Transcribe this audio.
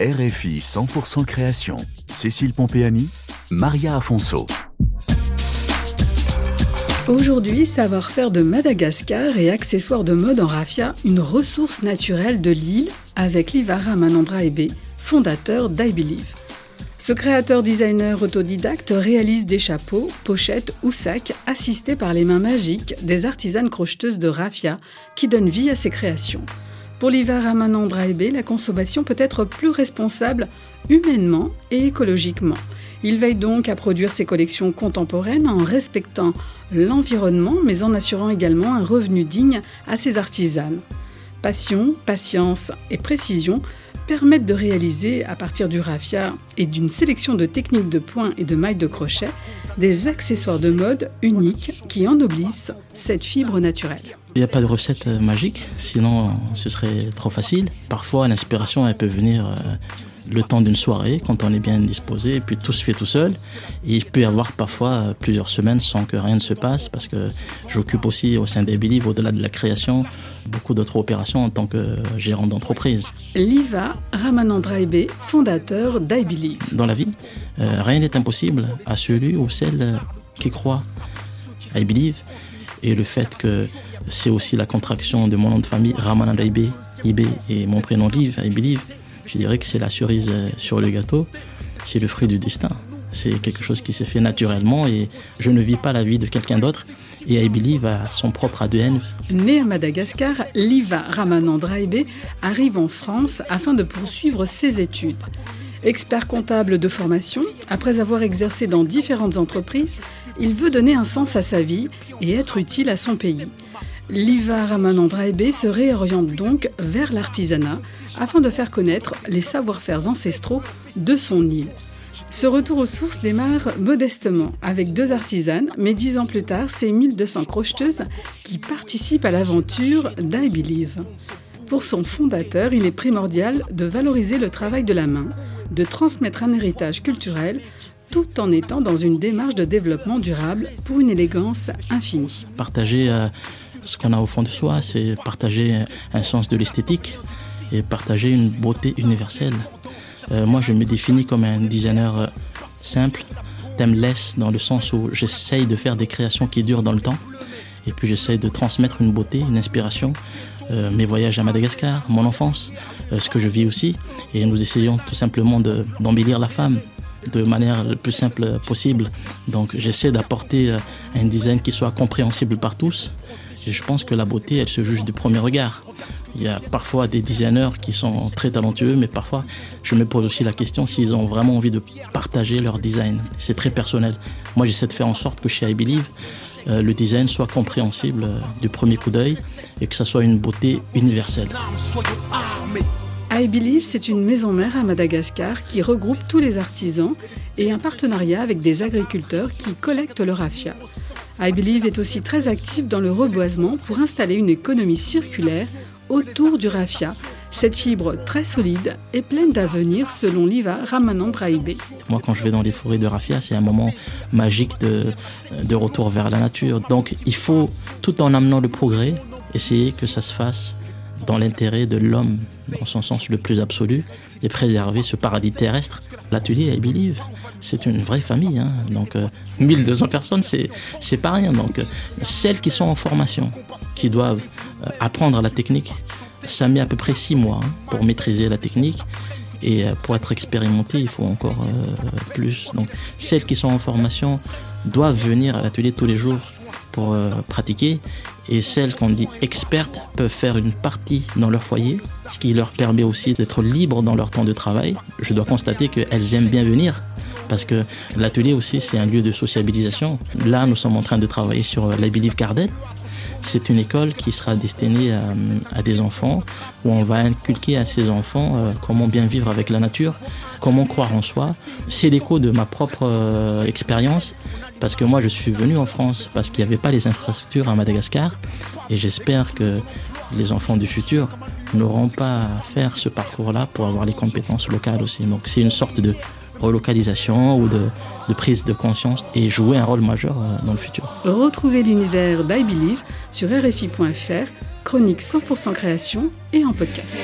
RFI 100% création. Cécile Pompéani, Maria Afonso. Aujourd'hui, savoir-faire de Madagascar et accessoires de mode en raffia, une ressource naturelle de l'île avec Livara Manandra Ebe, fondateur d'I Believe. Ce créateur designer autodidacte réalise des chapeaux, pochettes ou sacs assistés par les mains magiques des artisanes crocheteuses de raffia qui donnent vie à ses créations. Pour l'hiver à Manon la consommation peut être plus responsable humainement et écologiquement. Il veille donc à produire ses collections contemporaines en respectant l'environnement mais en assurant également un revenu digne à ses artisanes. Passion, patience et précision permettent de réaliser, à partir du raffia et d'une sélection de techniques de points et de mailles de crochet, des accessoires de mode uniques qui ennoblissent cette fibre naturelle. Il n'y a pas de recette euh, magique, sinon ce serait trop facile. Parfois, l'inspiration, elle peut venir euh, le temps d'une soirée, quand on est bien disposé, et puis tout se fait tout seul. Et il peut y avoir parfois euh, plusieurs semaines sans que rien ne se passe, parce que j'occupe aussi au sein des Believe, au-delà de la création, beaucoup d'autres opérations en tant que gérant d'entreprise. Liva Ramanandraibe, fondateur d'I Dans la vie, euh, rien n'est impossible à celui ou celle qui croit. I Believe. Et le fait que c'est aussi la contraction de mon nom de famille, Ramanandraibe, IB, et mon prénom Liv, I Believe je dirais que c'est la cerise euh, sur le gâteau, c'est le fruit du destin. C'est quelque chose qui s'est fait naturellement et je ne vis pas la vie de quelqu'un d'autre. Et I Believe a son propre ADN. Né à Madagascar, Liva Ramanandraibe arrive en France afin de poursuivre ses études. Expert comptable de formation, après avoir exercé dans différentes entreprises, il veut donner un sens à sa vie et être utile à son pays. Liva Ramanandraibe se réoriente donc vers l'artisanat afin de faire connaître les savoir-faire ancestraux de son île. Ce retour aux sources démarre modestement avec deux artisanes, mais dix ans plus tard, c'est 1200 crocheteuses qui participent à l'aventure d'I Believe. Pour son fondateur, il est primordial de valoriser le travail de la main, de transmettre un héritage culturel tout en étant dans une démarche de développement durable pour une élégance infinie. Partager euh, ce qu'on a au fond de soi, c'est partager un sens de l'esthétique et partager une beauté universelle. Euh, moi, je me définis comme un designer euh, simple, timeless, dans le sens où j'essaye de faire des créations qui durent dans le temps. Et puis j'essaye de transmettre une beauté, une inspiration, mes voyages à Madagascar, mon enfance, ce que je vis aussi. Et nous essayons tout simplement d'embellir la femme de manière la plus simple possible. Donc j'essaie d'apporter un design qui soit compréhensible par tous, et je pense que la beauté, elle se juge du premier regard. Il y a parfois des designers qui sont très talentueux, mais parfois je me pose aussi la question s'ils ont vraiment envie de partager leur design. C'est très personnel. Moi, j'essaie de faire en sorte que chez I Believe, euh, le design soit compréhensible euh, du premier coup d'œil et que ça soit une beauté universelle. I Believe, c'est une maison mère à Madagascar qui regroupe tous les artisans et un partenariat avec des agriculteurs qui collectent le raffia. I Believe est aussi très actif dans le reboisement pour installer une économie circulaire autour du raffia. Cette fibre très solide est pleine d'avenir selon Liva Ramanandraibe. Moi, quand je vais dans les forêts de raffia, c'est un moment magique de retour vers la nature. Donc, il faut, tout en amenant le progrès, essayer que ça se fasse dans l'intérêt de l'homme, dans son sens le plus absolu, et préserver ce paradis terrestre. L'atelier I Believe, c'est une vraie famille. Hein. Donc, 1200 euh, personnes, c'est, c'est pas rien. Donc, euh, celles qui sont en formation, qui doivent euh, apprendre la technique, ça met à peu près six mois hein, pour maîtriser la technique. Et pour être expérimenté, il faut encore plus. Donc, celles qui sont en formation doivent venir à l'atelier tous les jours pour pratiquer. Et celles qu'on dit expertes peuvent faire une partie dans leur foyer, ce qui leur permet aussi d'être libres dans leur temps de travail. Je dois constater qu'elles aiment bien venir parce que l'atelier aussi, c'est un lieu de sociabilisation. Là, nous sommes en train de travailler sur la Believe Garden. C'est une école qui sera destinée à, des enfants, où on va inculquer à ces enfants euh, comment bien vivre avec la nature, comment croire en soi. C'est l'écho de ma propre euh, expérience, parce que moi je suis venu en France parce qu'il n'y avait pas les infrastructures à Madagascar, et j'espère que les enfants du futur n'auront pas à faire ce parcours-là pour avoir les compétences locales aussi. Donc c'est une sorte de relocalisation ou de, prise de conscience et jouer un rôle majeur euh, dans le futur. Retrouvez l'univers d'I Believe sur RFI.fr, chronique 100% création et en podcast.